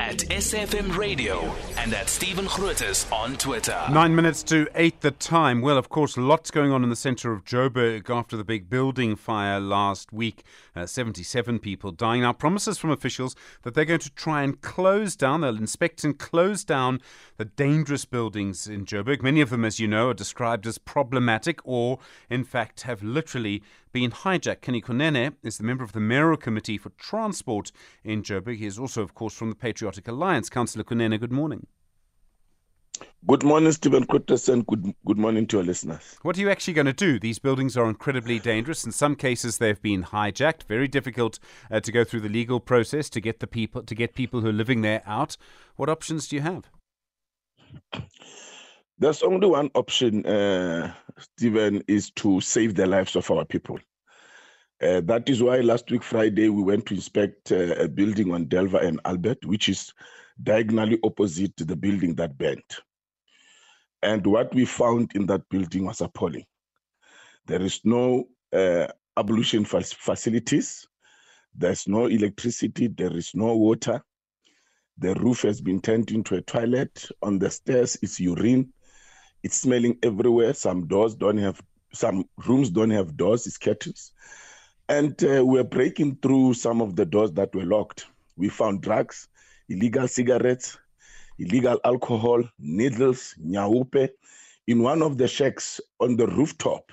at SAfm Radio and at Stephen Grootes on Twitter. Nine minutes to eight the time. Well, of course, lots going on in the centre of Joburg after the big building fire last week. Uh, 77 people dying. Now, promises from officials that they're going to try and close down, they'll inspect and close down the dangerous buildings in Joburg. Many of them, as you know, are described as problematic or, in fact, have literally been hijacked. Kenny Kunene is the member of the mayoral committee for transport in Joburg. He is also, of course, from the Patriotic Alliance. Councillor Kunene, good morning. Good morning, Stephen Grootes, and good, good morning to your listeners. What are you actually going to do? These buildings are incredibly dangerous. In some cases, they've been hijacked. Very difficult uh, to go through the legal process to get the people to get people who are living there out. What options do you have? There's only one option, uh, Stephen, is to save the lives of our people. Uh, that is why last week, Friday, we went to inspect uh, a building on Delvers and Albert, which is diagonally opposite the building that burnt. And what we found in that building was appalling. There is no uh, ablution facilities, there's no electricity, there is no water. The roof has been turned into a toilet. On the stairs, it's urine. It's smelling everywhere. Some doors don't have, some rooms don't have doors, it's curtains. And uh, we're breaking through some of the doors that were locked. We found drugs, illegal cigarettes, illegal alcohol, needles, nyaope. In one of the shacks on the rooftop,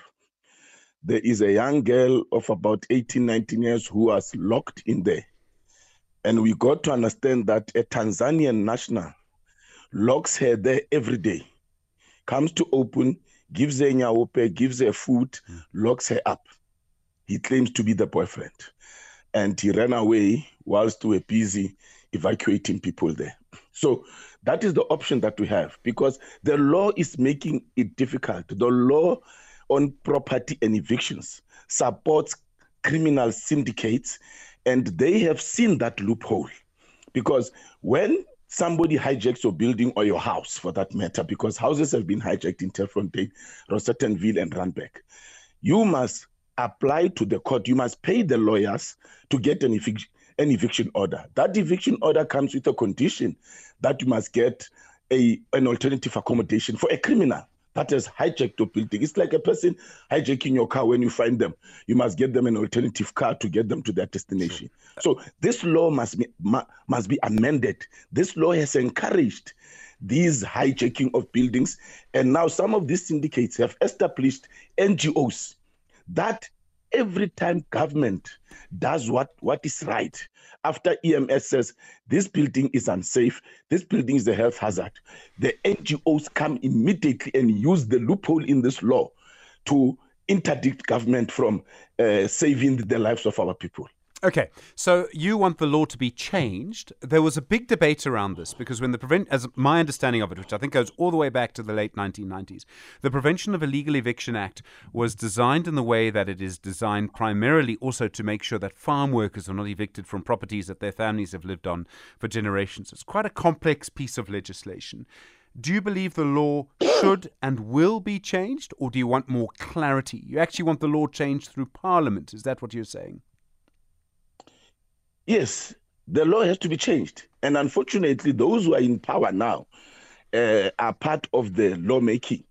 there is a young girl of about 18, 19 years who was locked in there. And we got to understand that a Tanzanian national locks her there every day, comes to open, gives her nyaope, gives her food, hmm. locks her up he claims to be the boyfriend. And he ran away whilst we were busy evacuating people there. So that is the option that we have because the law is making it difficult. The law on property and evictions supports criminal syndicates, and they have seen that loophole. Because when somebody hijacks your building or your house, for that matter, because houses have been hijacked in Turffontein, Rosettenville, and Randburg, you must apply to the court, you must pay the lawyers to get an eviction, an eviction order. That eviction order comes with a condition that you must get a an alternative accommodation for a criminal that has hijacked your building. It's like a person hijacking your car when you find them. You must get them an alternative car to get them to their destination. Sure. So this law must be must be amended. This law has encouraged these hijacking of buildings, and now some of these syndicates have established NGOs that every time government does what, what is right, after EMS says this building is unsafe, this building is a health hazard, the NGOs come immediately and use the loophole in this law to interdict government from uh, saving the lives of our people. Okay, so you want the law to be changed. There was a big debate around this because when the prevent, as my understanding of it, which I think goes all the way back to the late 1990s, the Prevention of Illegal Eviction Act was designed in the way that it is designed primarily also to make sure that farm workers are not evicted from properties that their families have lived on for generations. It's quite a complex piece of legislation. Do you believe the law should and will be changed, or do you want more clarity? You actually want the law changed through Parliament. Is that what you're saying? Yes, the law has to be changed. And unfortunately, those who are in power now uh, are part of the lawmaking.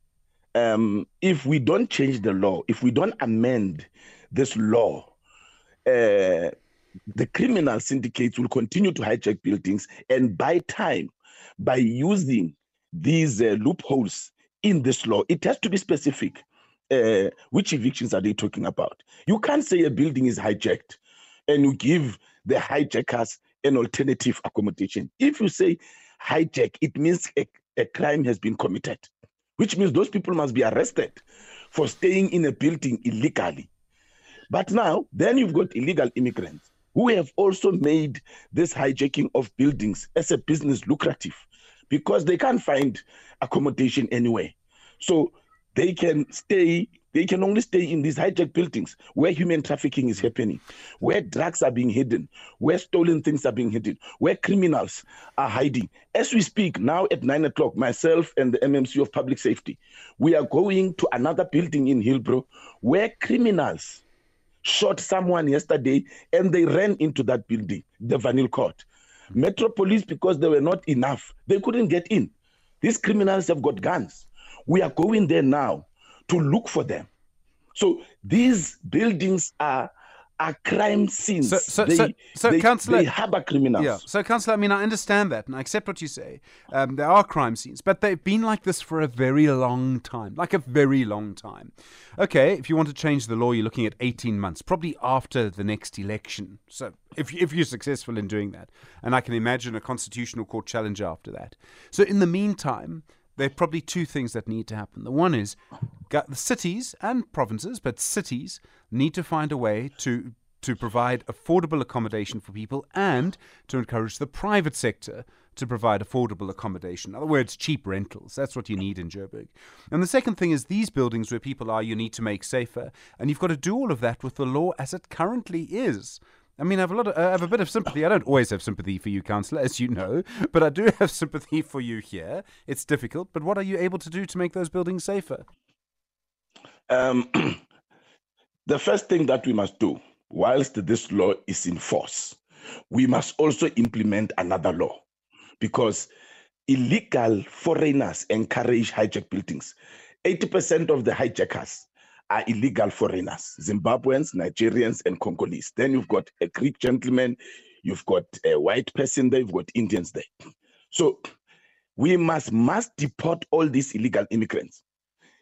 Um, if we don't change the law, if we don't amend this law, uh, the criminal syndicates will continue to hijack buildings and buy time by using these uh, loopholes in this law. It has to be specific. Uh, which evictions are they talking about? You can't say a building is hijacked and you give the hijackers an alternative accommodation. If you say hijack, it means a, a crime has been committed, which means those people must be arrested for staying in a building illegally. But now, then you've got illegal immigrants who have also made this hijacking of buildings as a business lucrative because they can't find accommodation anywhere. So they can stay they can only stay in these hijacked buildings where human trafficking is happening, where drugs are being hidden, where stolen things are being hidden, where criminals are hiding. As we speak now at nine o'clock, myself and the MMC of Public Safety, we are going to another building in Hillbrow where criminals shot someone yesterday and they ran into that building, the Vanille Court. Metro Police, because they were not enough, they couldn't get in. These criminals have got guns. We are going there now to look for them. So these buildings are are crime scenes. So- so- they, so- so, they, Councillor- they harbor criminals. Yeah. So, Councillor, I mean, I understand that and I accept what you say. Um, there are crime scenes, but they've been like this for a very long time, like a very long time. Okay, if you want to change the law, you're looking at 18 months, probably after the next election. So, if, if you're successful in doing that, and I can imagine a constitutional court challenge after that. So, in the meantime, there are probably two things that need to happen. The one is the cities and provinces, but cities need to find a way to to provide affordable accommodation for people and to encourage the private sector to provide affordable accommodation. In other words, cheap rentals. That's what you need in Joburg. And the second thing is these buildings where people are, you need to make safer. And you've got to do all of that with the law as it currently is. I mean, I have a lot. Of, I have a bit of sympathy. I don't always have sympathy for you, councillor, as you know, but I do have sympathy for you here. It's difficult, but what are you able to do to make those buildings safer? Um, the first thing that we must do, whilst this law is in force, we must also implement another law because illegal foreigners encourage hijack buildings. 80% of the hijackers are illegal foreigners Zimbabweans, Nigerians, and Congolese. Then you've got a Greek gentleman, you've got a white person there, you've got Indians there. So we must must deport all these illegal immigrants.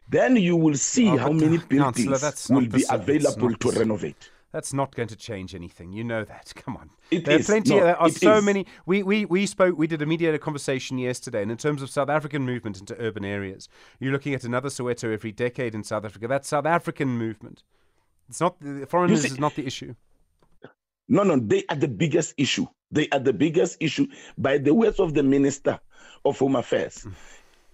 Then you will see Oh, how many uh, buildings will be the same. It's available to renovate. That's not going to change anything. You know that. Come on. It there is. are plenty. No, there are so is. many. We, we we spoke. We did a mediated conversation yesterday, and in terms of South African movement into urban areas, you're looking at another Soweto every decade in South Africa. That's South African movement. It's not the foreigners see- is not the issue. No, no, they are the biggest issue. They are the biggest issue. By the words of the Minister of Home Affairs mm.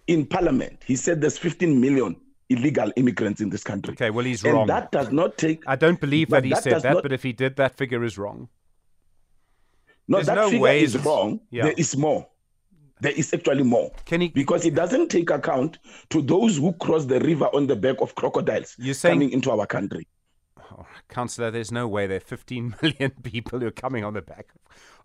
in Parliament, he said there's 15 million illegal immigrants in this country. Okay, well he's and wrong. that does not take. I don't believe that he that said that, not- but if he did, that figure is wrong. No, there's that no figure way is wrong. Yeah. There is more. There is actually more. Can he? Because it doesn't take account to those who cross the river on the back of crocodiles You're saying- coming into our country. Oh, Councillor, there's no way there are 15 million people who are coming on the back.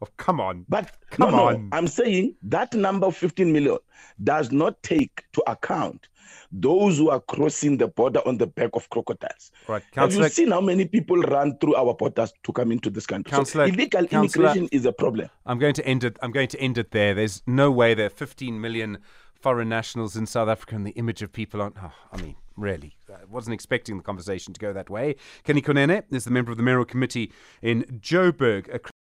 Oh, come on. But Come no, on. no, I'm saying that number of 15 million does not take to account those who are crossing the border on the back of crocodiles. Right, Have you seen how many people run through our borders to come into this country? So Councillor- illegal Councillor- immigration is a problem. I'm going to end it. I'm going to end it there. There's no way there are 15 million foreign nationals in South Africa, and the image of people on. Oh, I mean, really, I wasn't expecting the conversation to go that way. Kenny Kunene is the member of the mayoral committee in Joburg.